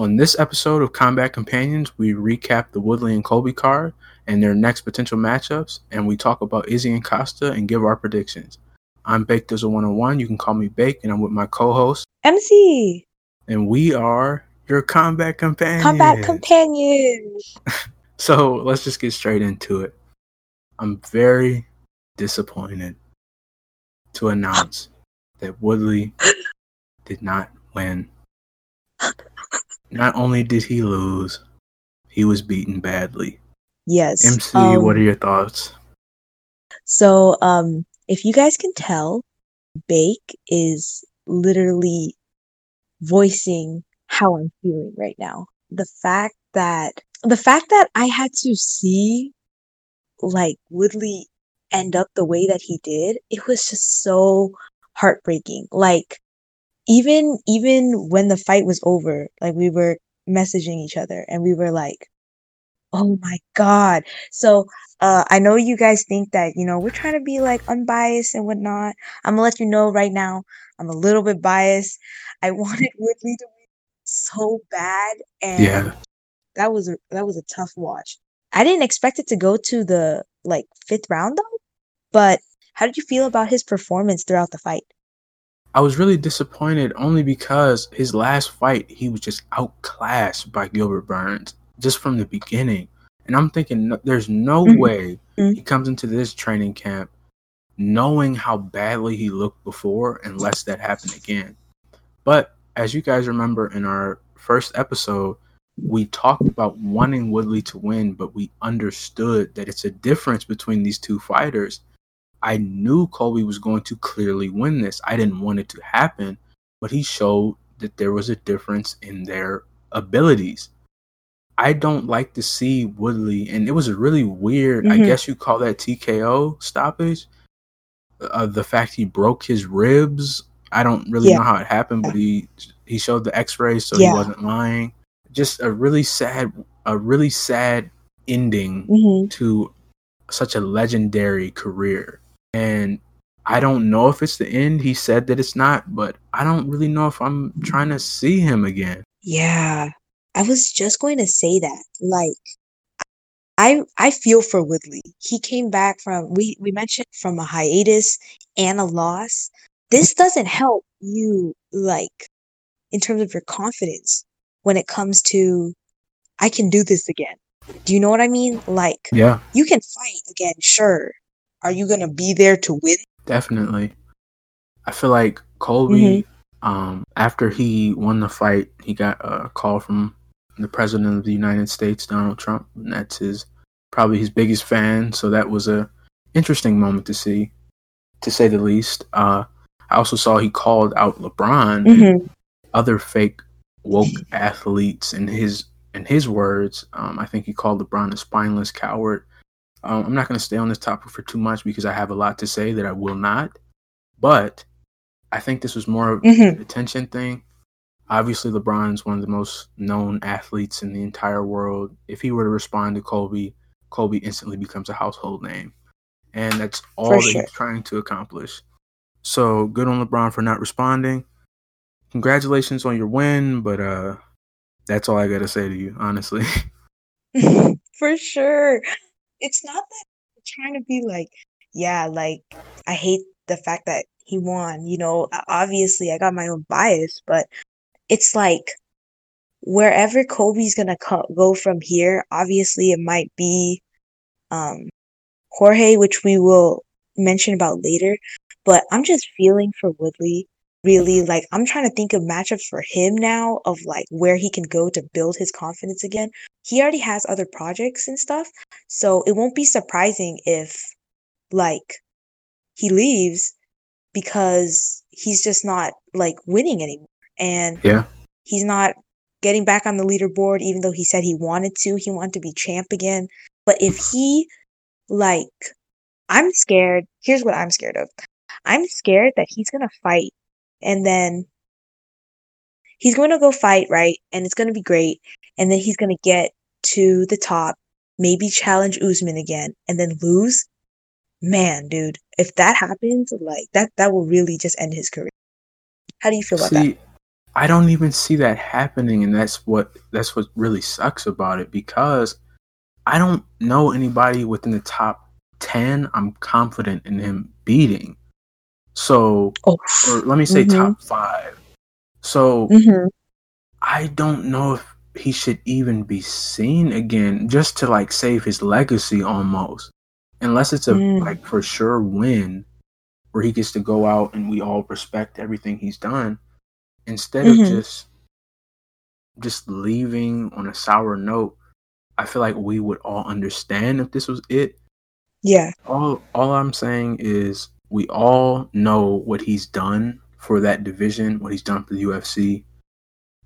On this episode of Combat Companions, we recap the Woodley and Colby card and their next potential matchups, and we talk about Izzy and Costa and give our predictions. I'm Baked as a 101. You can call me Bake, and I'm with my co host, MC. And we are your combat companions. Combat companions. so let's just get straight into it. I'm very disappointed to announce that Woodley did not win. Not only did he lose, he was beaten badly. Yes. MC, um, what are your thoughts? So, um, if you guys can tell, Bake is literally voicing how I'm feeling right now. The fact that the fact that I had to see like Woodley end up the way that he did, it was just so heartbreaking. Like even even when the fight was over, like we were messaging each other and we were like, "Oh my god!" So uh, I know you guys think that you know we're trying to be like unbiased and whatnot. I'm gonna let you know right now. I'm a little bit biased. I wanted Woodley to win so bad, and yeah. that was a, that was a tough watch. I didn't expect it to go to the like fifth round though. But how did you feel about his performance throughout the fight? I was really disappointed only because his last fight he was just outclassed by Gilbert Burns just from the beginning. And I'm thinking there's no mm-hmm. way mm-hmm. he comes into this training camp knowing how badly he looked before unless that happened again. But as you guys remember in our first episode, we talked about wanting Woodley to win, but we understood that it's a difference between these two fighters I knew Colby was going to clearly win this. I didn't want it to happen, but he showed that there was a difference in their abilities. I don't like to see Woodley, and it was a really weird, mm-hmm. I guess you call that TKO stoppage. Uh, the fact he broke his ribs, I don't really yeah. know how it happened, but he he showed the X-rays, so yeah. he wasn't lying. Just a really sad, a really sad ending mm-hmm. to such a legendary career. And I don't know if it's the end. He said that it's not, but I don't really know if I'm trying to see him again. Yeah. I was just going to say that. Like I I feel for Woodley. He came back from we we mentioned from a hiatus and a loss. This doesn't help you like in terms of your confidence when it comes to I can do this again. Do you know what I mean? Like yeah. you can fight again, sure are you going to be there to win? Definitely. I feel like Colby, mm-hmm. um, after he won the fight, he got a call from the president of the United States, Donald Trump, and that's his probably his biggest fan. So that was a interesting moment to see, to say the least. Uh, I also saw he called out LeBron mm-hmm. and other fake woke athletes in his in his words. Um, I think he called LeBron a spineless coward um, I'm not going to stay on this topic for too much because I have a lot to say that I will not. But I think this was more of mm-hmm. an attention thing. Obviously, LeBron is one of the most known athletes in the entire world. If he were to respond to Colby, Colby instantly becomes a household name. And that's all that sure. he's trying to accomplish. So good on LeBron for not responding. Congratulations on your win, but uh that's all I gotta say to you, honestly. for sure it's not that I'm trying to be like, yeah, like I hate the fact that he won. You know, obviously I got my own bias, but it's like wherever Colby's gonna co- go from here. Obviously, it might be um, Jorge, which we will mention about later. But I'm just feeling for Woodley really like I'm trying to think of matchups for him now of like where he can go to build his confidence again. He already has other projects and stuff, so it won't be surprising if like he leaves because he's just not like winning anymore and yeah. He's not getting back on the leaderboard even though he said he wanted to. He wanted to be champ again. But if he like I'm scared. Here's what I'm scared of. I'm scared that he's going to fight and then he's going to go fight, right? And it's going to be great. And then he's going to get to the top, maybe challenge Usman again, and then lose. Man, dude, if that happens, like that, that will really just end his career. How do you feel about See, that? I don't even see that happening, and that's what that's what really sucks about it because I don't know anybody within the top ten. I'm confident in him beating. So, oh. or let me say mm-hmm. top five. So, mm-hmm. I don't know if he should even be seen again, just to like save his legacy almost, unless it's a mm. like for sure win where he gets to go out and we all respect everything he's done instead mm-hmm. of just just leaving on a sour note i feel like we would all understand if this was it yeah all all i'm saying is we all know what he's done for that division what he's done for the ufc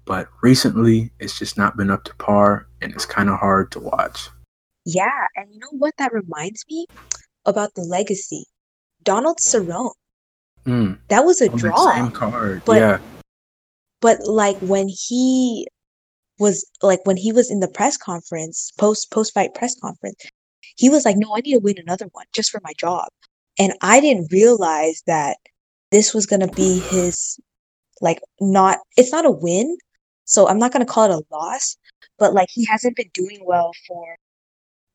but recently it's just not been up to par and it's kind of hard to watch yeah and you know what that reminds me about the legacy donald cerrone mm. that was a On draw same card but yeah but like when he was like when he was in the press conference, post post fight press conference, he was like, "No, I need to win another one just for my job." And I didn't realize that this was going to be his like not it's not a win. So I'm not going to call it a loss, but like he hasn't been doing well for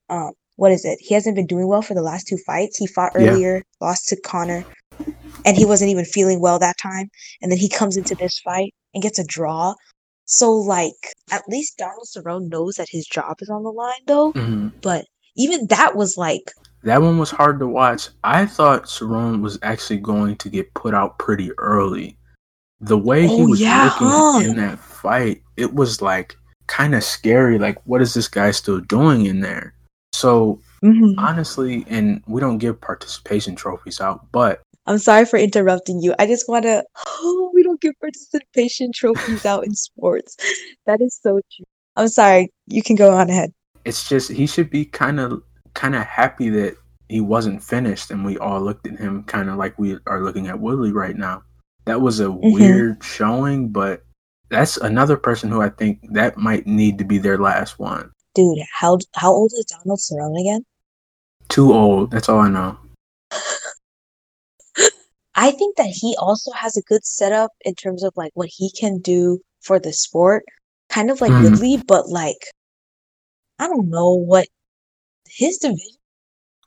um what is it? He hasn't been doing well for the last two fights. He fought earlier, yeah. lost to Conor, and he wasn't even feeling well that time. And then he comes into this fight and gets a draw. So like at least Donald Cerrone knows that his job is on the line though. Mm-hmm. But even that was like that one was hard to watch. I thought Cerrone was actually going to get put out pretty early. The way oh, he was yeah, looking huh? in that fight, it was like kind of scary. Like, what is this guy still doing in there? So mm-hmm. honestly, and we don't give participation trophies out, but I'm sorry for interrupting you. I just want to. Oh, we don't give participation trophies out in sports. That is so true. I'm sorry. You can go on ahead. It's just he should be kind of kind of happy that he wasn't finished, and we all looked at him kind of like we are looking at Woodley right now. That was a mm-hmm. weird showing, but that's another person who I think that might need to be their last one. Dude, how how old is Donald Cerrone again? Too old. That's all I know. I think that he also has a good setup in terms of like what he can do for the sport, kind of like mm. Woodley, but like I don't know what his division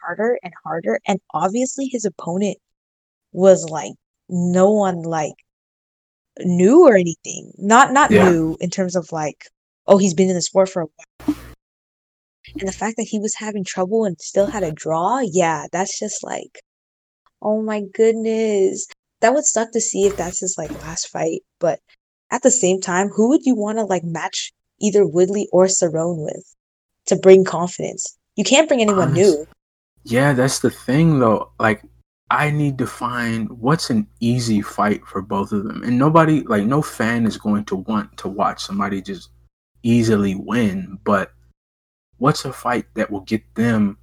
harder and harder, and obviously his opponent was like no one like new or anything. Not not yeah. new in terms of like oh he's been in the sport for a while. And the fact that he was having trouble and still had a draw, yeah, that's just like Oh my goodness. That would suck to see if that's his like last fight. But at the same time, who would you want to like match either Woodley or Cerrone with to bring confidence? You can't bring anyone Honest. new. Yeah, that's the thing though. Like I need to find what's an easy fight for both of them. And nobody like no fan is going to want to watch somebody just easily win, but what's a fight that will get them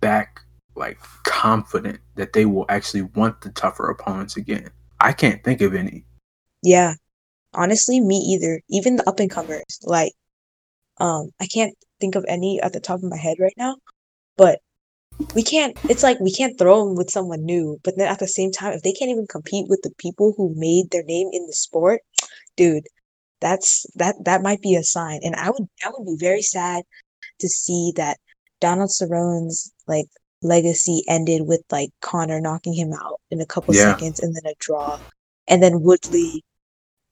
back like confident that they will actually want the tougher opponents again. I can't think of any. Yeah. Honestly, me either. Even the up and comers. Like, um, I can't think of any at the top of my head right now. But we can't it's like we can't throw them with someone new. But then at the same time, if they can't even compete with the people who made their name in the sport, dude, that's that that might be a sign. And I would I would be very sad to see that Donald Cerrone's like legacy ended with like Conor knocking him out in a couple yeah. seconds and then a draw. And then Woodley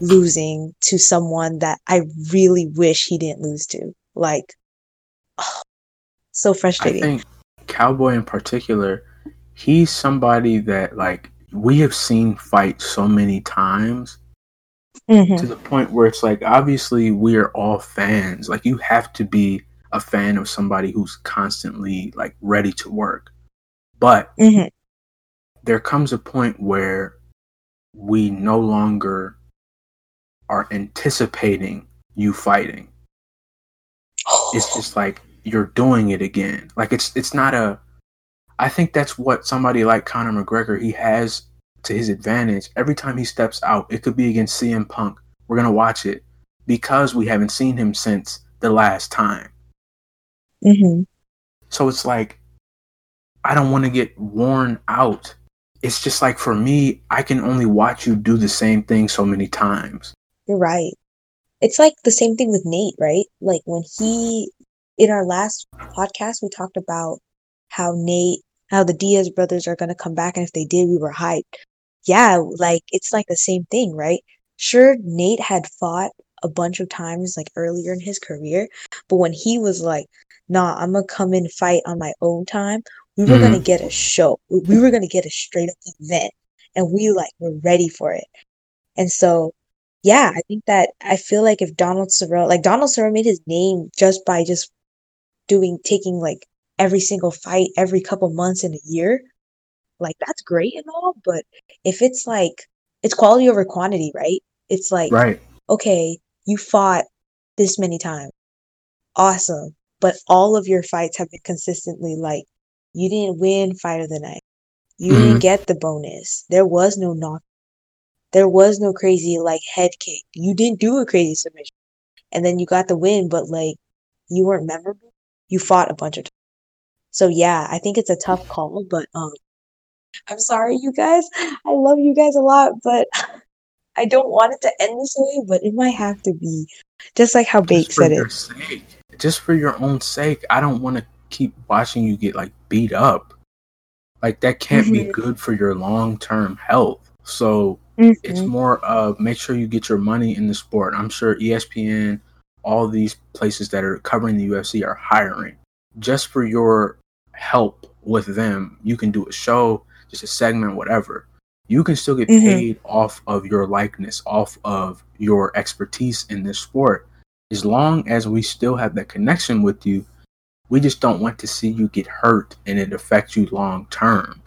losing to someone that I really wish he didn't lose to. Like, oh, so frustrating. I think Cowboy in particular, he's somebody that like we have seen fight so many times mm-hmm. to the point where it's like obviously we are all fans. Like you have to be a fan of somebody who's constantly like ready to work. But mm-hmm. there comes a point where we no longer are anticipating you fighting. it's just like you're doing it again. Like it's it's not a I think that's what somebody like Conor McGregor he has to his advantage. Every time he steps out, it could be against CM Punk. We're gonna watch it because we haven't seen him since the last time. Mm-hmm. So it's like, I don't want to get worn out. It's just like for me, I can only watch you do the same thing so many times. You're right. It's like the same thing with Nate, right? Like when he in our last podcast we talked about how Nate how the Diaz brothers are gonna come back and if they did we were hyped. Yeah, like it's like the same thing, right? Sure, Nate had fought a bunch of times like earlier in his career, but when he was like, nah, I'm gonna come and fight on my own time, we were mm-hmm. gonna get a show. We were gonna get a straight up event and we like were ready for it. And so yeah, I think that I feel like if Donald Cerrone, like Donald Cerrone made his name just by just doing, taking like every single fight every couple months in a year, like that's great and all. But if it's like, it's quality over quantity, right? It's like, right. okay, you fought this many times. Awesome. But all of your fights have been consistently like, you didn't win fight of the night. You mm-hmm. didn't get the bonus. There was no knock there was no crazy like head kick. You didn't do a crazy submission. And then you got the win, but like you weren't memorable. You fought a bunch of times. So yeah, I think it's a tough call, but um I'm sorry you guys. I love you guys a lot, but I don't want it to end this way, but it might have to be. Just like how Bake said it. Sake. Just for your own sake. I don't want to keep watching you get like beat up. Like that can't mm-hmm. be good for your long term health. So mm-hmm. it's more of make sure you get your money in the sport. I'm sure ESPN, all these places that are covering the UFC are hiring just for your help with them. You can do a show, just a segment, whatever. You can still get mm-hmm. paid off of your likeness, off of your expertise in this sport. As long as we still have that connection with you, we just don't want to see you get hurt and it affects you long term.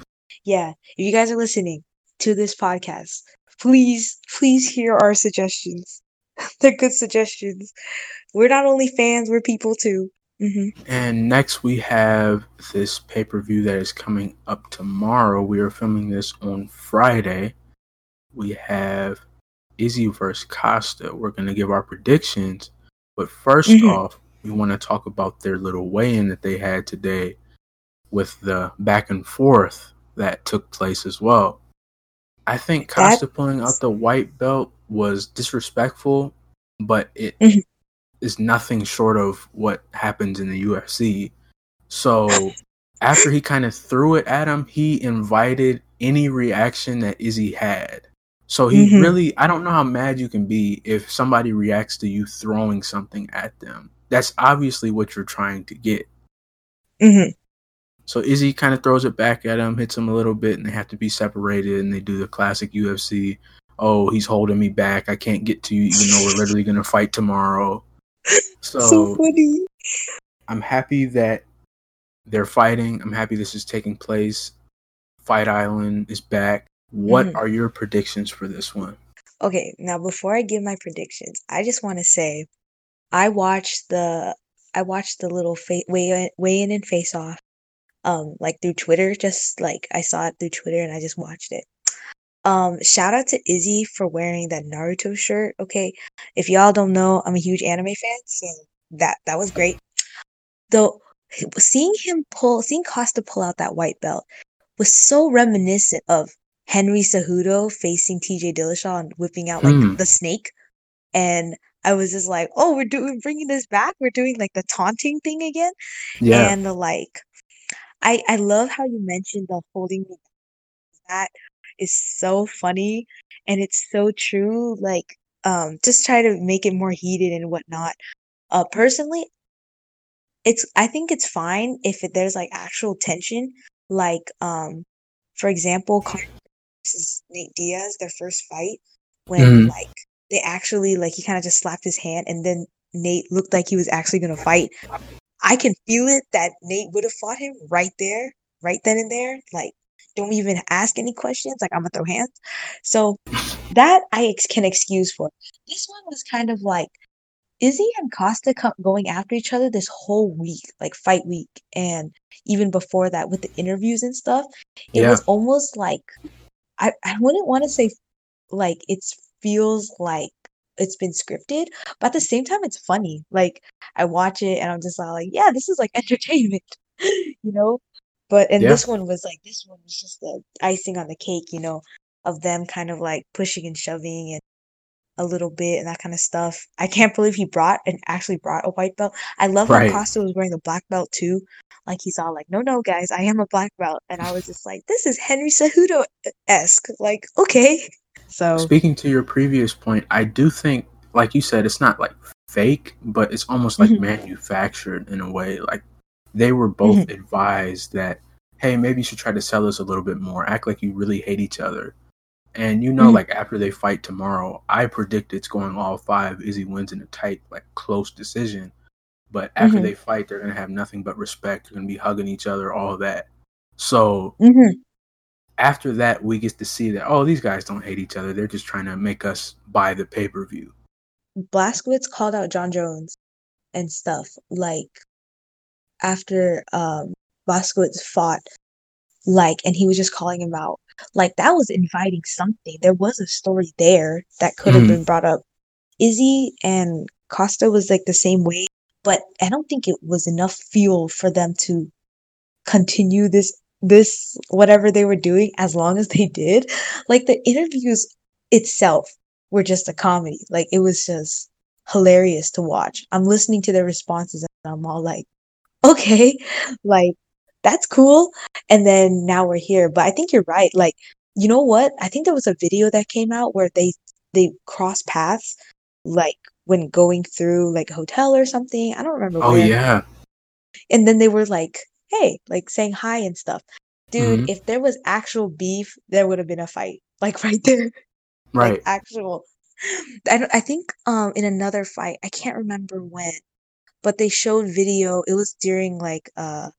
Yeah. If you guys are listening, to this podcast. Please, please hear our suggestions. They're good suggestions. We're not only fans, we're people too. Mm-hmm. And next we have this pay per view that is coming up tomorrow. We are filming this on Friday. We have Izzy versus Costa. We're going to give our predictions. But 1st mm-hmm. off, we want to talk about their little weigh in that they had today with the back and forth that took place as well. I think Costa That's... pulling out the white belt was disrespectful, but it mm-hmm. is nothing short of what happens in the UFC. So after he kind of threw it at him, he invited any reaction that Izzy had. So he mm-hmm. really, I don't know how mad you can be if somebody reacts to you throwing something at them. That's obviously what you're trying to get. Mm-hmm. So Izzy kind of throws it back at him, hits him a little bit, and they have to be separated. And they do the classic UFC. Oh, he's holding me back. I can't get to you, even though we're literally gonna fight tomorrow. So, so funny. I'm happy that they're fighting. I'm happy this is taking place. Fight Island is back. What mm-hmm. are your predictions for this one? Okay, now before I give my predictions, I just want to say I watched the I watched the little fa- weigh weigh in and face off um like through Twitter. Just like I saw it through Twitter and I just watched it. Um, shout out to Izzy for wearing that Naruto shirt. Okay, if y'all don't know, I'm a huge anime fan, so that that was great. Though seeing him pull, seeing Costa pull out that white belt was so reminiscent of Henry Cejudo facing T.J. Dillashaw and whipping out like mm. the snake, and I was just like, oh, we're doing bringing this back. We're doing like the taunting thing again, yeah, and the like I I love how you mentioned the holding me That is so funny and it's so true. Like, um, just try to make it more heated and whatnot. Uh, personally, it's I think it's fine if it, there's like actual tension. Like, um, for example, versus Nate Diaz, their first fight, when mm. like they actually like he kind of just slapped his hand and then Nate looked like he was actually gonna fight. I can feel it that Nate would have fought him right there, right then and there. Like, don't even ask any questions. Like, I'm gonna throw hands. So that I ex- can excuse for. This one was kind of like Izzy and Costa co- going after each other this whole week, like fight week, and even before that with the interviews and stuff. It yeah. was almost like I I wouldn't want to say like it feels like it's been scripted, but at the same time, it's funny. Like I watch it and I'm just like, yeah, this is like entertainment, you know. But and yeah. this one was like this one was just the icing on the cake, you know, of them kind of like pushing and shoving and a little bit and that kind of stuff. I can't believe he brought and actually brought a white belt. I love Right. how Costa was wearing a black belt too. Like he's all like, "No, no, guys, I am a black belt," and I was just like, "This is Henry Cejudo esque." Like, okay. So Speaking to your previous point, I do think, like you said, it's not like fake, but it's almost like Mhm. manufactured in a way. Like they were both advised that, hey, maybe you should try to sell us a little bit more, act like you really hate each other. And you know, Mhm. like after they fight tomorrow, I predict it's going all five. Izzy wins in a tight, like close decision. But after they fight, they're gonna have nothing but respect. They're gonna be hugging each other, all that. So. After that, we get to see that oh, these guys don't hate each other. They're just trying to make us buy the pay per view. Blachowicz called out Jon Jones and stuff like after um Blachowicz fought like and he was just calling him out like that was inviting something there was a story there that could have Mhm. been brought up Izzy and Costa was like the same way but I don't think it was enough fuel for them to continue this this whatever they were doing as long as they did like the interviews itself were just a comedy. Like it was just hilarious to watch. I'm listening to their responses and i'm all like okay like that's cool. And then now we're here. But i think you're right. Like you know what? I think there was a video that came out where they they cross paths like when going through like a hotel or something. I don't remember Oh where. yeah, and then they were like, "Hey," like saying hi and stuff. Dude, Mhm. if there was actual beef, there would have been a fight, like right there, right. like actual. I I think um in another fight, I can't remember when, but they showed video. It was during like uh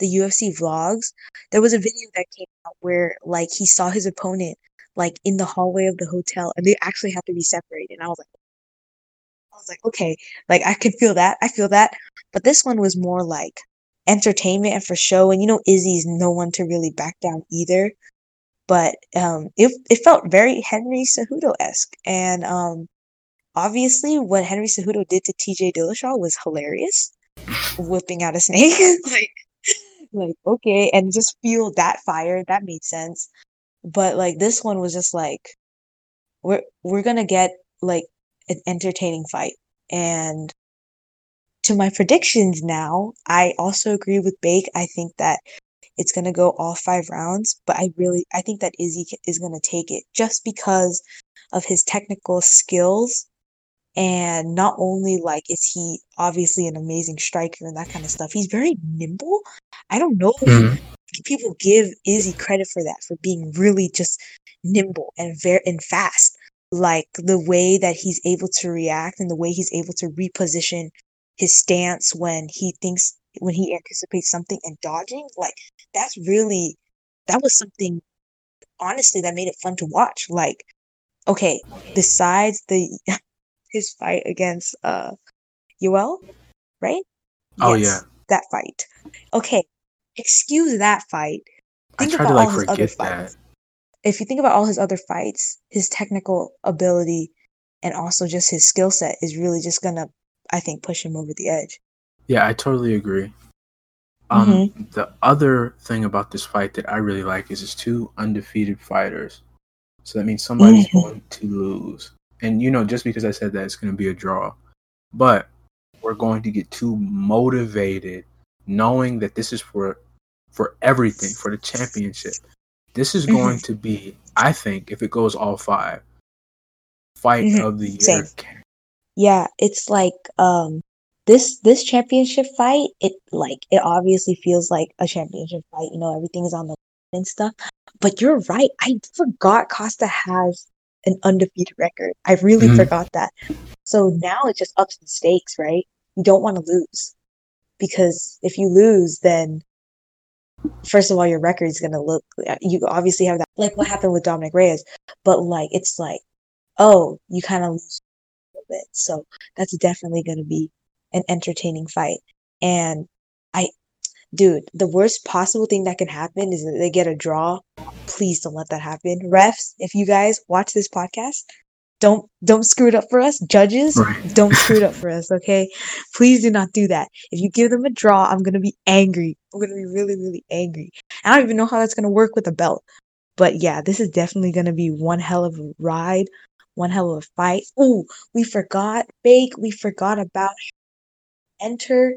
the UFC vlogs. There was a video that came out where like he saw his opponent like in the hallway of the hotel, and they actually had to be separated. And I was like. I was like, okay, like I can feel that. I feel that. But this one was more like entertainment and for show. And you know, Izzy's no one to really back down either. But um, it it felt very Henry Cejudo esque, and um, obviously what Henry Cejudo did to T.J. Dillashaw was hilarious, whipping out a snake. like, like okay, and just feel that fire. That made sense. But like this one was just like, we're we're gonna get like an entertaining fight. And to my predictions now, I also agree with Bake. I think that it's going to go all five rounds, but I really I think that Izzy is going to take it just because of his technical skills and not only like is he obviously an amazing striker and that kind of stuff. He's very nimble. I don't know if Mhm. people give Izzy credit for that for being really just nimble and very and fast like the way that he's able to react and the way he's able to reposition his stance when he thinks when he anticipates something and dodging like that's really that was something honestly that made it fun to watch like okay besides the his fight against uh Yoel right Oh, yeah. that fight okay excuse that fight I think try to like all his other forget fights that. if you think about all his other fights, his technical ability and also just his skill set is really just gonna, I think, push him over the edge. Yeah, I totally agree. Um, Mm-hmm. the other thing about this fight that I really like is it's two undefeated fighters. So that means somebody's Mhm. going to lose. And you know, just because I said that, it's going to be a draw. But we're going to get too motivated, knowing that this is for for everything for the championship. This is going Mm-hmm. to be, I think, if it goes all five, fight Mhm. of the year. Same. Yeah, it's like um this this championship fight, it like it obviously feels like a championship fight, you know, everything's on the line and stuff. But you're right. I forgot Costa has an undefeated record. I really Mhm. forgot that. So now it just ups the stakes, right? You don't want to lose. Because if you lose, then first of all, your record is gonna look you obviously have that like what happened with Dominic Reyes, but like it's like, oh, you kind of lose bit. So that's definitely gonna be an entertaining fight. And I dude, the worst possible thing that can happen is that they get a draw. Please don't let that happen. Refs, if you guys watch this podcast, don't don't screw it up for us. Judges, Right. don't screw it up for us, okay? Please do not do that. If you give them a draw, I'm gonna be angry. I'm gonna be really, really angry. I don't even know how that's gonna work with a belt. But yeah, this is definitely gonna be one hell of a ride. One hell of a fight. Oh, we forgot Bake. We forgot about enter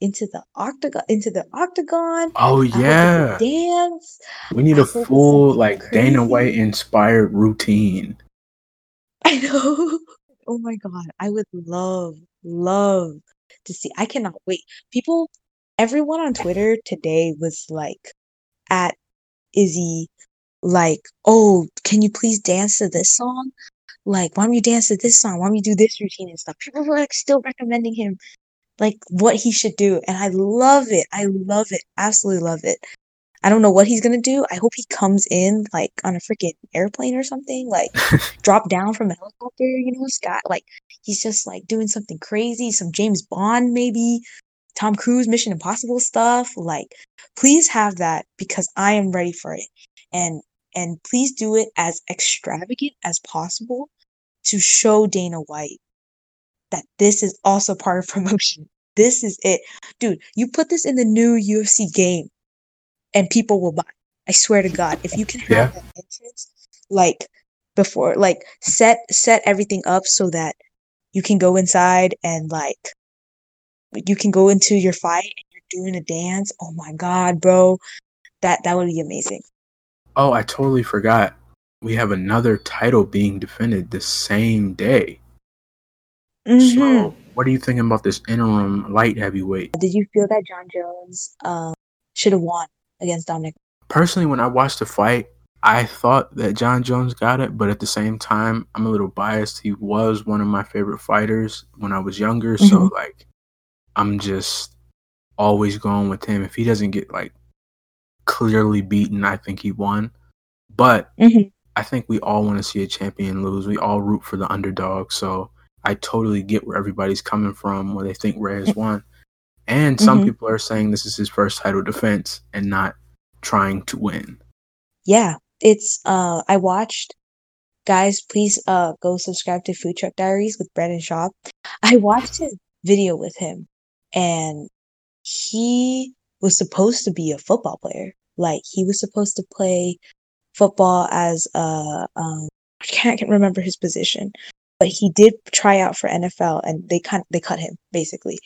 into the octagon into the octagon. Oh yeah, dance. We need I a full like crazy. Dana White inspired routine. I know. Oh my god, I would love love to see. I cannot wait. People, everyone on Twitter today was like at Izzy, like, oh, can you please dance to this song? Like, why don't you dance to this song? Why don't you do this routine and stuff? People were like still recommending him like what he should do. And I love it. I love it. Absolutely love it. I don't know what he's gonna do. I hope he comes in like on a freaking airplane or something, like drop down from a helicopter, you know, Scott. Like he's just like doing something crazy, some James Bond maybe, Tom Cruise Mission Impossible stuff. Like, please have that because I am ready for it. And and please do it as extravagant as possible to show Dana White that this is also part of promotion. This is it. Dude, you put this in the new UFC game and people will buy. I swear to God, if you can have yeah. that entrance like before, like set set everything up so that you can go inside and like you can go into your fight and you're doing a dance. Oh my god, bro. That that would be amazing. Oh, I totally forgot. We have another title being defended the same day. Mm-hmm. So, what are you thinking about this interim light heavyweight? Did you feel that Jon Jones um, should have won against Dominic? Personally, when I watched the fight, I thought that Jon Jones got it, but at the same time, I'm a little biased. He was one of my favorite fighters when I was younger, mm-hmm. so like, I'm just always going with him. If he doesn't get like clearly beaten, I think he won. But mm-hmm. I think we all want to see a champion lose. We all root for the underdog, so I totally get where everybody's coming from where they think Reyes mm-hmm. won. And some mm-hmm. people are saying this is his first title defense and not trying to win. Yeah, it's uh I watched guys please uh go subscribe to Food Truck Diaries with Brendan Schaub. I watched his video with him and he was supposed to be a football player. Like he was supposed to play football as a um I can't remember his position, but he did try out for NFL and they kind they cut him basically.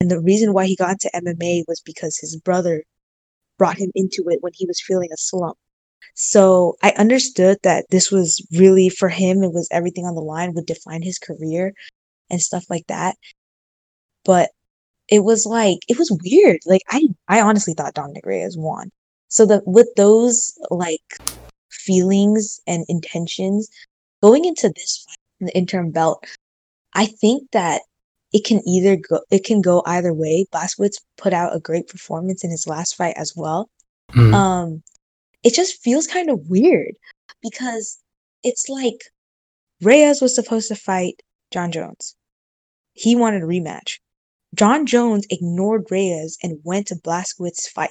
And the reason why he got into MMA was because his brother brought him into it when he was feeling a slump. So I understood that this was really for him, it was everything on the line would define his career and stuff like that. But it was like it was weird. Like I I honestly thought Dominic Reyes won. So that with those like feelings and intentions going into this fight in the interim belt. I think that it can either go it can go either way. Blachowicz put out a great performance in his last fight as well. Mm. Um it just feels kind of weird because it's like Reyes was supposed to fight Jon Jones. He wanted a rematch. Jon Jones ignored Reyes and went to Blachowicz's fight.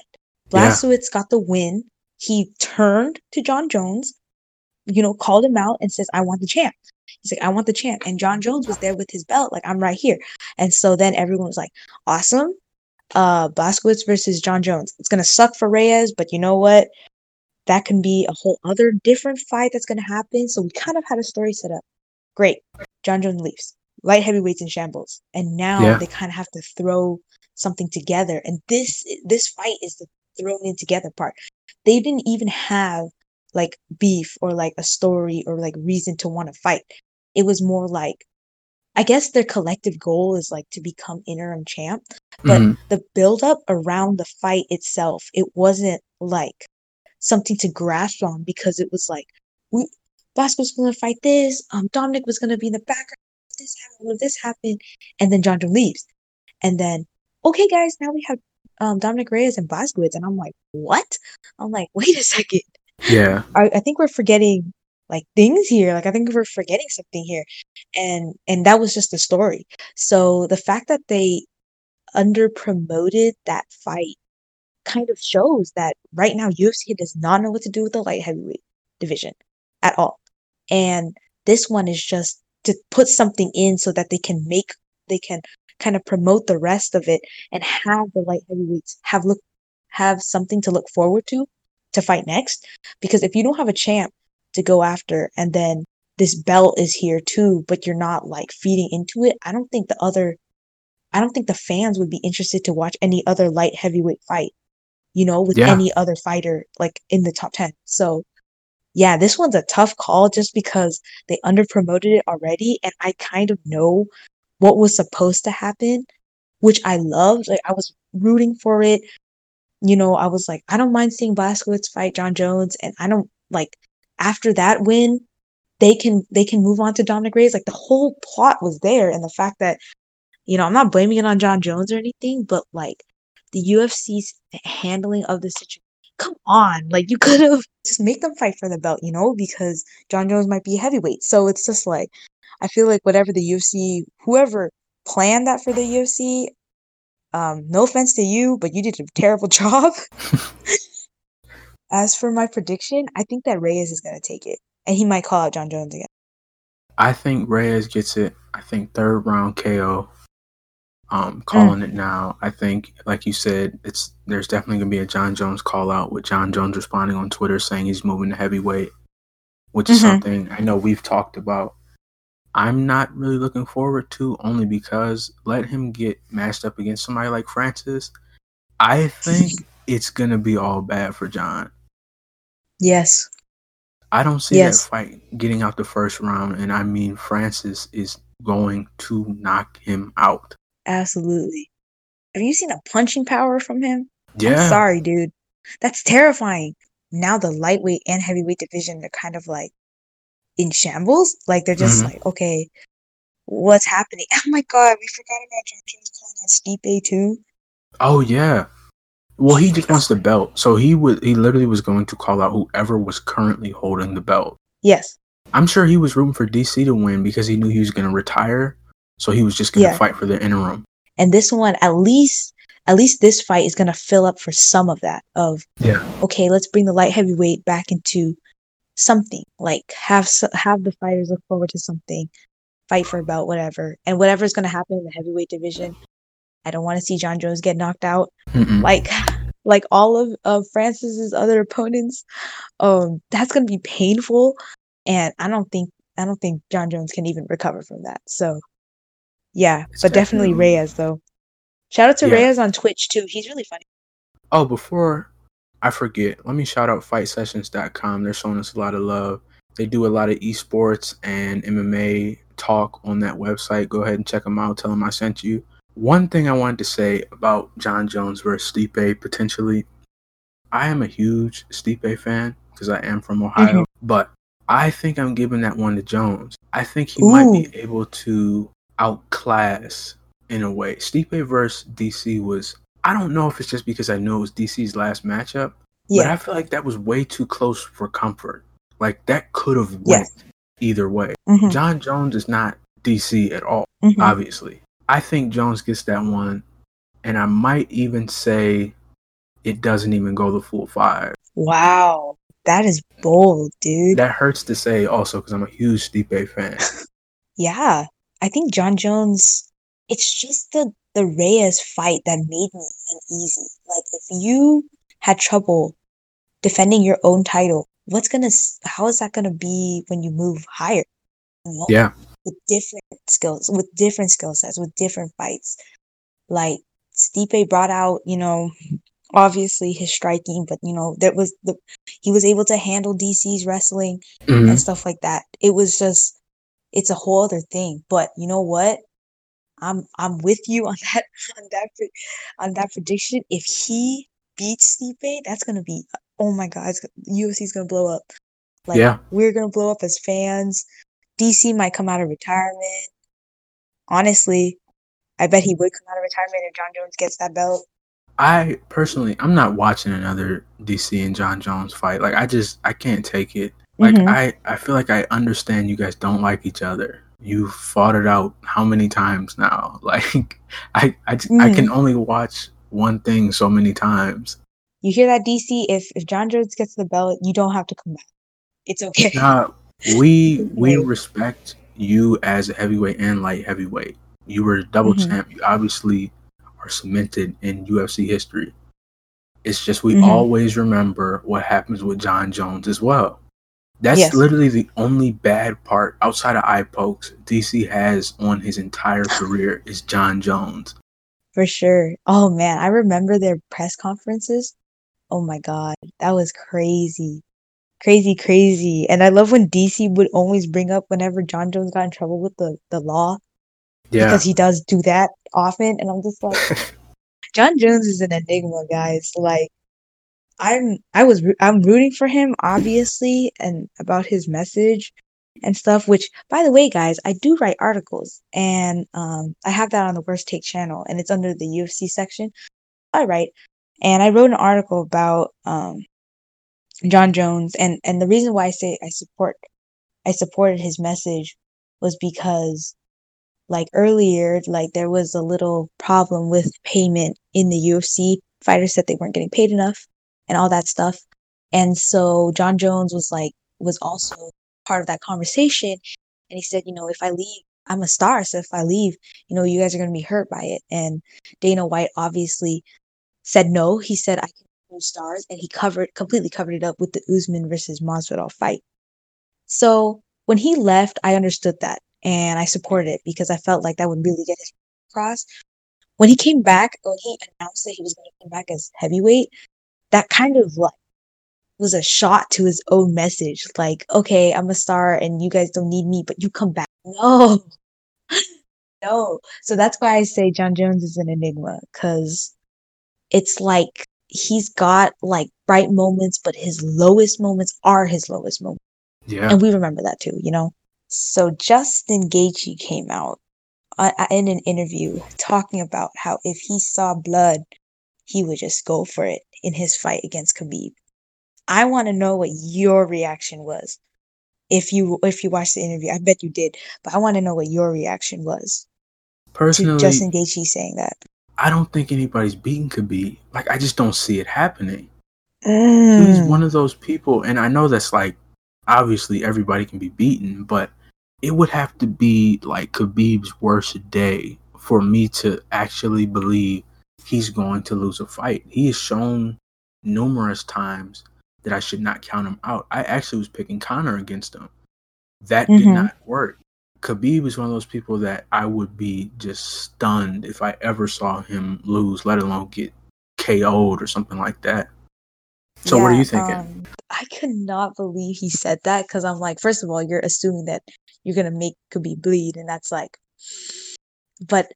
Blachowicz yeah. got the win. He turned to Jon Jones, you know, called him out and says, I want the champ. He's like, I want the champ. And Jon Jones was there with his belt, like, I'm right here. And so then everyone was like, awesome. Uh Blachowicz versus Jon Jones. It's gonna suck for Reyes, but you know what? That can be a whole other different fight that's gonna happen. So we kind of had a story set up. Great. Jon Jones leaves. Light heavyweights in shambles. And now yeah. they kind of have to throw something together. And this this fight is the thrown in together part. They didn't even have like beef or like a story or like reason to want to fight. It was more like I guess their collective goal is like to become interim champ, but mm-hmm. the build up around the fight itself, it wasn't like something to grasp on because it was like we Blasco was gonna fight this, um Dominic was gonna be in the background, this happened, this happened, and then John Joe leaves. And then, okay guys, now we have um Dominic Reyes and Blachowicz, and I'm like, what? I'm like, wait a second. Yeah. I, I think we're forgetting like things here. Like I think we're forgetting something here. And and that was just the story. So the fact that they under promoted that fight kind of shows that right now UFC does not know what to do with the light heavyweight division at all. And this one is just to put something in so that they can make they can kind of promote the rest of it and have the light heavyweights have look have something to look forward to to fight next. Because if you don't have a champ to go after and then this belt is here too, but you're not like feeding into it, I don't think the other I don't think the fans would be interested to watch any other light heavyweight fight, you know, with Yeah. any other fighter like in the top 10. So, yeah, this one's a tough call just because they under promoted it already and I kind of know what was supposed to happen, which I loved. Like I was rooting for it. You know, I was like, I don't mind seeing Blachowicz fight Jon Jones and I don't like after that win, they can they can move on to Dominic Reyes. Like the whole plot was there and the fact that you know, I'm not blaming it on Jon Jones or anything, but like the UFC's handling of the situation. Come on, like you could have just make them fight for the belt, you know, because Jon Jones might be heavyweight. So it's just like I feel like whatever the UFC, whoever planned that for the UFC, um, no offense to you, but you did a terrible job. As for my prediction, I think that Reyes is gonna take it, and he might call out Jon Jones again. I think Reyes gets it. I think third round KO. Um, calling it now. I think, like you said, it's there's definitely gonna be a Jon Jones call out with Jon Jones responding on Twitter saying he's moving to heavyweight, which is Mhm. something I know we've talked about. I'm not really looking forward to only because let him get matched up against somebody like Francis. I think it's gonna be all bad for John. Yes. I don't see Yes. that fight getting out the first round, and I mean Francis is going to knock him out. Absolutely. Have you seen a punching power from him? Yeah, I'm sorry, dude. That's terrifying. Now the lightweight and heavyweight division they're kind of like in shambles. Like they're just Mhm. like, okay, what's happening? Oh my god, we forgot about Jon Jones calling out Stipe too. Oh yeah. Well, he just wants the belt, so he would. He literally was going to call out whoever was currently holding the belt. Yes. I'm sure he was rooting for DC to win because he knew he was going to retire, so he was just going to Yeah. fight for the interim. And this one, at least at least this fight is gonna fill up for some of that of Yeah. okay, let's bring the light heavyweight back into something. Like have have the fighters look forward to something, fight for a belt, whatever, and whatever's gonna happen in the heavyweight division. I don't want to see Jon Jones get knocked out Mm-mm. like like all of of Francis's other opponents. Um, that's gonna be painful, and I don't think I don't think Jon Jones can even recover from that. So, yeah, It's but definitely definitely- Reyes though. Shout out to Yeah. Reyes on Twitch too. He's really funny. Oh, before I forget, let me shout out FightSessions.com. They're showing us a lot of love. They do a lot of esports and MMA talk on that website. Go ahead and check them out. Tell them I sent you. One thing I wanted to say about Jon Jones versus Stipe potentially. I am a huge Stipe fan because I am from Ohio, mm-hmm. but I think I'm giving that one to Jones. I think he might be able to outclass in a way. Stipe versus DC was I don't know if it's just because I knew it was DC's last matchup, but I feel like that was way too close for comfort. Like that could have went Yes. either way. Mhm, Jon Jones is not DC at all, mhm. obviously. I think Jones gets that one, and I might even say it doesn't even go the full five. wow, that is bold, dude. That hurts to say also because I'm a huge Stipe fan. Yeah, I think Jon Jones. It's just the the Reyes fight that made me uneasy. Like if you had trouble defending your own title, what's gonna? How is that gonna be when you move higher? You know? yeah, with different skills, with different skill sets, with different fights. Like Stipe brought out, you know, obviously his striking, but you know, there was the he was able to handle DC's wrestling Mhm. and stuff like that. It was just it's a whole other thing. But you know what? I'm I'm with you on that on that on that prediction. If he beats Stipe, that's gonna be oh my god, UFC's gonna blow up. Like yeah. we're gonna blow up as fans. DC might come out of retirement. Honestly, I bet he would come out of retirement if Jon Jones gets that belt. I personally, I'm not watching another DC and Jon Jones fight. Like I just, I can't take it. Like Mhm. I, I feel like I understand you guys don't like each other. You fought it out how many times now? Like I, I, j- I can only watch one thing so many times. You hear that, DC? If if Jon Jones gets the belt, you don't have to come back. It's okay. Nah, we we respect you as a heavyweight and light heavyweight. You were a double Mhm. champ. You obviously are cemented in UFC history. It's just we Mhm. always remember what happens with Jon Jones as well. That's yes. literally the only bad part outside of eye pokes DC has on his entire career is Jon Jones. For sure. Oh man, I remember their press conferences. Oh my god, that was crazy. Crazy, crazy. And I love when DC would always bring up whenever Jon Jones got in trouble with the, the law. Yeah. Because he does do that often. And I'm just like, Jon Jones is an enigma, guys. Like, I'm I was I'm rooting for him obviously and about his message and stuff which by the way guys I do write articles and um I have that on the worst take channel and it's under the UFC section. I write and I wrote an article about um Jon Jones and and the reason why I say I support I supported his message was because like earlier like there was a little problem with payment in the UFC fighters said they weren't getting paid enough and all that stuff. And so Jon Jones was like, was also part of that conversation. And he said, you know, if I leave, I'm a star. So if I leave, you know, you guys are going to be hurt by it. And Dana White obviously said no. He said, I can do stars. And he covered, completely covered it up with the Usman versus Masvidal fight. So when he left, I understood that and I supported it because I felt like that would really get his across. When he came back, when he announced that he was going to come back as heavyweight, that kind of like was a shot to his own message. Like, okay, I'm a star and you guys don't need me, but you come back. No. no. So that's why I say Jon Jones is an enigma because it's like he's got like bright moments, but his lowest moments are his lowest moments. Yeah. And we remember that too, you know? So Justin Gaethje came out uh, in an interview talking about how if he saw blood, he would just go for it in his fight against Khabib. I want to know what your reaction was. If you if you watched the interview, I bet you did, but I want to know what your reaction was. Personally, Justin Gaethje saying that. I don't think anybody's beating Khabib. Like I just don't see it happening. Mm. He's one of those people, and I know that's like obviously everybody can be beaten, but it would have to be like Khabib's worst day for me to actually believe he's going to lose a fight. He has shown numerous times that I should not count him out. I actually was picking Conor against him. That mm-hmm. did not work. Khabib is one of those people that I would be just stunned if I ever saw him lose, let alone get KO'd or something like that. So yeah, what are you thinking? Um, I could not believe he said that because I'm like, first of all, you're assuming that you're gonna make Khabib bleed, and that's like, but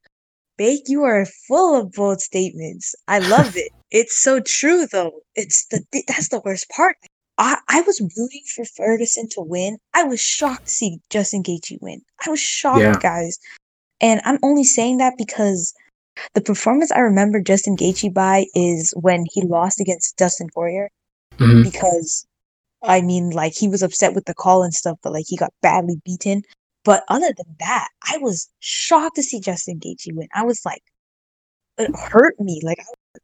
Bake, you are full of bold statements. I love it. It's so true, though. It's the that's the worst part. I, I was rooting for Ferguson to win. I was shocked to see Justin Gaethje win. I was shocked, yeah. guys. And I'm only saying that because the performance I remember Justin Gaethje by is when he lost against Dustin Poirier. Mm-hmm. Because I mean, like he was upset with the call and stuff, but like he got badly beaten. But other than that, I was shocked to see Justin Gaethje win. I was like, it hurt me. Like,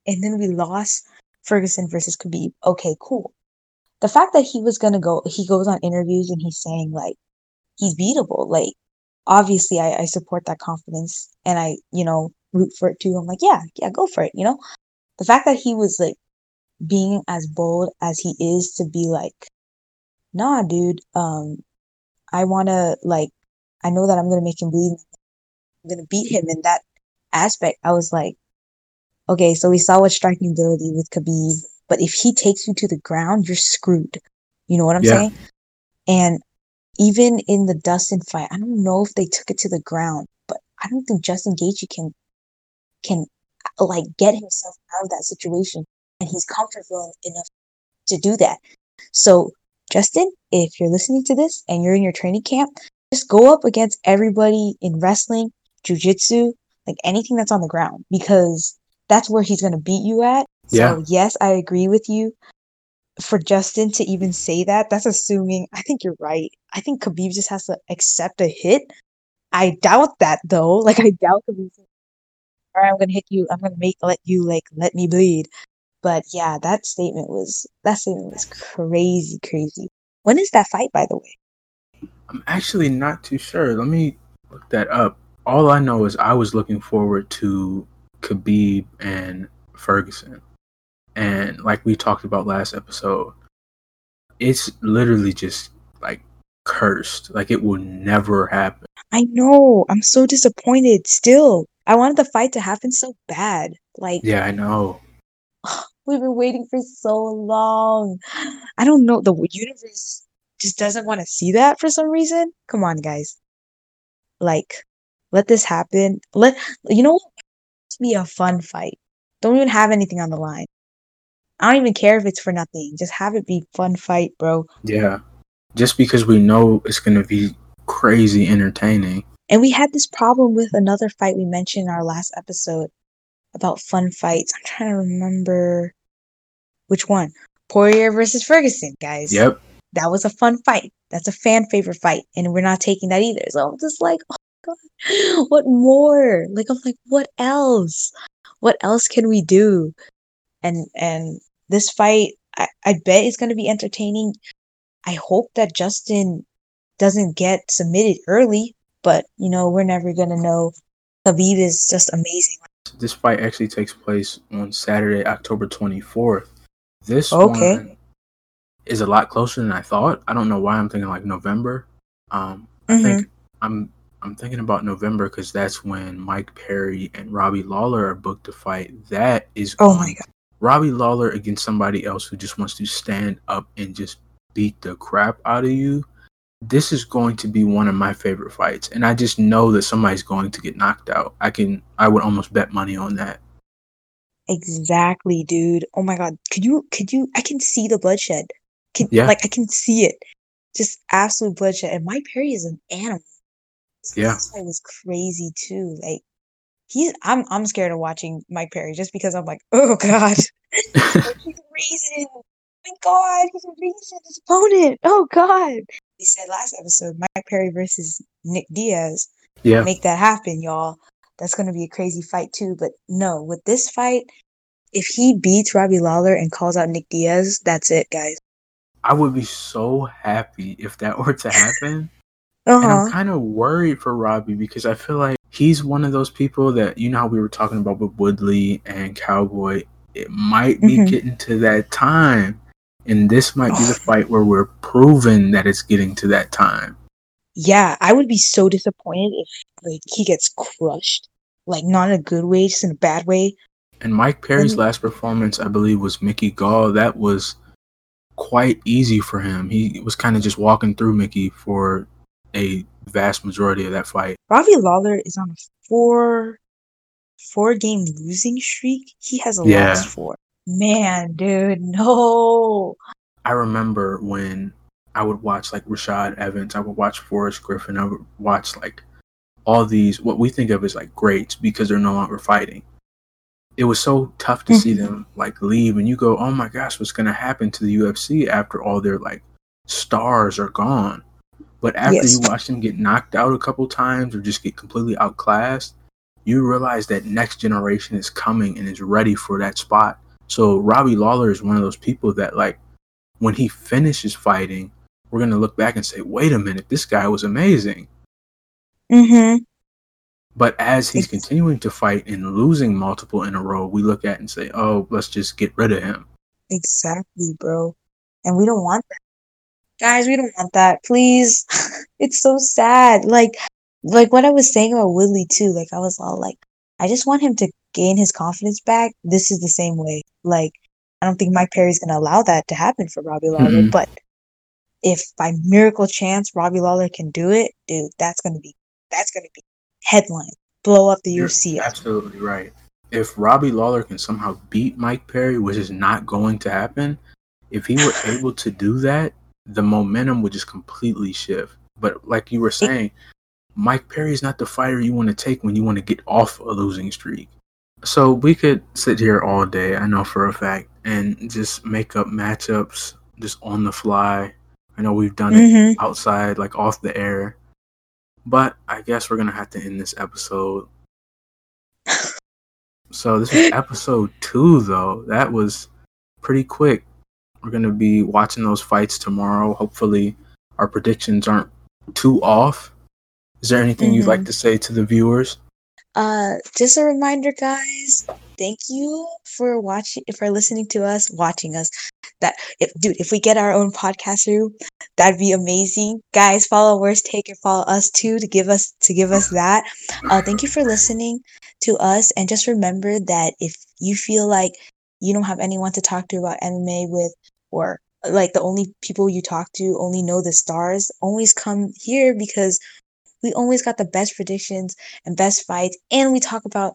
and then we lost Ferguson versus Khabib. Okay, cool. The fact that he was gonna go, he goes on interviews and he's saying like he's beatable. Like, obviously, I, I support that confidence and I, you know, root for it too. I'm like, yeah, yeah, go for it. You know, the fact that he was like being as bold as he is to be like, nah, dude, um, I want to like I know that I'm going to make him bleed. I'm going to beat him in that aspect. I was like, okay, so we saw what striking ability with Khabib, but if he takes you to the ground, you're screwed. You know what I'm yeah. saying? And even in the Dustin fight, I don't know if they took it to the ground, but I don't think Justin Gaethje can can uh, like get himself out of that situation, and he's comfortable enough to do that. So, Justin, if you're listening to this and you're in your training camp, just go up against everybody in wrestling, jujitsu, like anything that's on the ground because that's where he's going to beat you at. Yeah. So, yes, I agree with you. For Justin to even say that, that's assuming, I think you're right. I think Khabib just has to accept a hit. I doubt that though. Like, I doubt Khabib. All right, I'm going to hit you. I'm going to make, let you, like, let me bleed. But yeah, that statement was, that statement was crazy, crazy. When is that fight, by the way? I'm actually not too sure. Let me look that up. All I know is I was looking forward to Khabib and Ferguson. And like we talked about last episode, it's literally just like cursed. Like it will never happen. I know. I'm so disappointed still. I wanted the fight to happen so bad. Like Yeah, I know. we've been waiting for so long. I don't know. The universe just doesn't want to see that for some reason. Come on, guys. Like, let this happen. Let you know be a fun fight. Don't even have anything on the line. I don't even care if it's for nothing. Just have it be fun fight, bro. Yeah. Just because we know it's gonna be crazy entertaining. And we had this problem with another fight we mentioned in our last episode about fun fights. I'm trying to remember which one. Poirier versus Ferguson, guys. Yep. That was a fun fight. That's a fan favorite fight, and we're not taking that either. So I'm just like, oh my god, what more? Like I'm like, what else? What else can we do? And and this fight, I, I bet is gonna be entertaining. I hope that Justin doesn't get submitted early, but you know, we're never gonna know. Khabib is just amazing. This fight actually takes place on Saturday, October 24th. This Okay. one is a lot closer than I thought. I don't know why I'm thinking like November. Um, I Mm-hmm. think I'm I'm thinking about November because that's when Mike Perry and Robbie Lawler are booked to fight. That is Oh my god. Robbie Lawler against somebody else who just wants to stand up and just beat the crap out of you. This is going to be one of my favorite fights, and I just know that somebody's going to get knocked out. I can, I would almost bet money on that. Exactly, dude. Oh my god. Could you could you I can see the bloodshed. Can Yeah. like I can see it. Just absolute bloodshed. And Mike Perry is an animal. This Yeah. this fight was crazy too. Like he's I'm I'm scared of watching Mike Perry just because I'm like, oh god. Like, he's a reason. Oh my god, he's a reason his opponent. Oh god. We said last episode, Mike Perry versus Nick Diaz yeah, make that happen, y'all. That's to be a crazy fight too. But no, with this fight, if he beats Robbie Lawler and calls out Nick Diaz, that's it, guys. I would be so happy if that were to happen. Uh And I'm kind of worried for Robbie because I feel like he's one of those people that you know how we were talking about with Woodley and Cowboy. It might be Mhm. getting to that time, and this might be the fight where we're proven that it's getting to that time. Yeah, I would be so disappointed if like he gets crushed, like not in a good way, just in a bad way. And Mike Perry's last performance, I believe, was Mickey Gall. That was quite easy for him. He was kind of just walking through Mickey for a vast majority of that fight. Robbie Lawler is on a four four game losing streak. He has a Yeah. lost four. Man, dude, no. I remember when I would watch like Rashad Evans, I would watch Forrest Griffin, I would watch like all these what we think of as like greats because they're no longer fighting. It was so tough to see Mhm. them like leave and you go, Oh my gosh, what's gonna happen to the UFC after all their like stars are gone? But after Yes. you watch them get knocked out a couple times or just get completely outclassed, you realize that next generation is coming and is ready for that spot. So Robbie Lawler is one of those people that like when he finishes fighting, we're gonna look back and say, "Wait a minute, this guy was amazing." Mm-hmm. But as he's continuing to fight and losing multiple in a row, we look at and say, "Oh, let's just get rid of him." Exactly, bro. And we don't want that. Guys, we don't want that. Please. it's so sad. Like like what I was saying about Woodley too. Like I was all like, I just want him to gain his confidence back. This is the same way. Like I don't think Mike Perry's gonna allow that to happen for Robbie Lawler. Mm-mm. But if by miracle chance Robbie Lawler can do it, dude, that's gonna be that's gonna be headline. Blow up the You're UFC. absolutely right. If Robbie Lawler can somehow beat Mike Perry, which is not going to happen, if he were able to do that, the momentum would just completely shift. But like you were saying, Mike Perry is not the fighter you want to take when you want to get off a losing streak. So we could sit here all day, I know for a fact, and just make up matchups just on the fly. I know we've done it Mm-hmm. outside, like off the air. But I guess we're gonna have to end this episode. So this was episode two, though. That was pretty quick. We're gonna be watching those fights tomorrow. Hopefully, our predictions aren't too off. Is there anything you'd like Mhm. to say to the viewers? Uh, just a reminder, guys. Thank you for watching, for listening to us, watching us. that if dude, if we get our own podcast through, that'd be amazing. Guys, follow Worst Take and follow us too to give us to give us that. Uh, thank you for listening to us, and just remember that if you feel like you don't have anyone to talk to about MMA with, or like the only people you talk to only know the stars, always come here because we always got the best predictions and best fights, and we talk about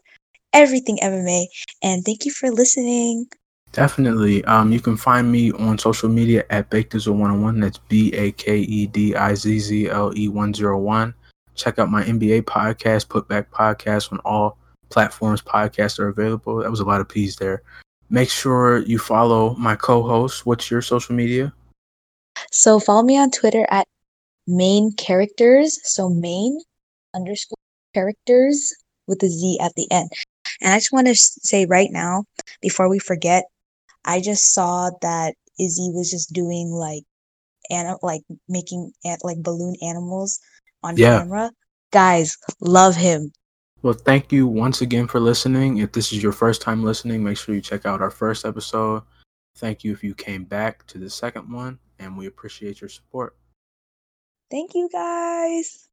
everything MMA. And thank you for listening. Definitely. Um, you can find me on social media at Bakedizzle101. That's B A K E D I Z Z L E 101. Check out my NBA podcast, Putback Podcast, on all platforms podcasts are available. That was a lot of P's there. Make sure you follow my co host. What's your social media? So follow me on Twitter at main characters. So main underscore characters with a Z at the end. And I just want to say right now, before we forget, I just saw that Izzy was just doing like, and like making like balloon animals on yeah. camera. Guys, love him. Well, thank you once again for listening. If this is your first time listening, make sure you check out our first episode. Thank you if you came back to the second one, and we appreciate your support. Thank you guys.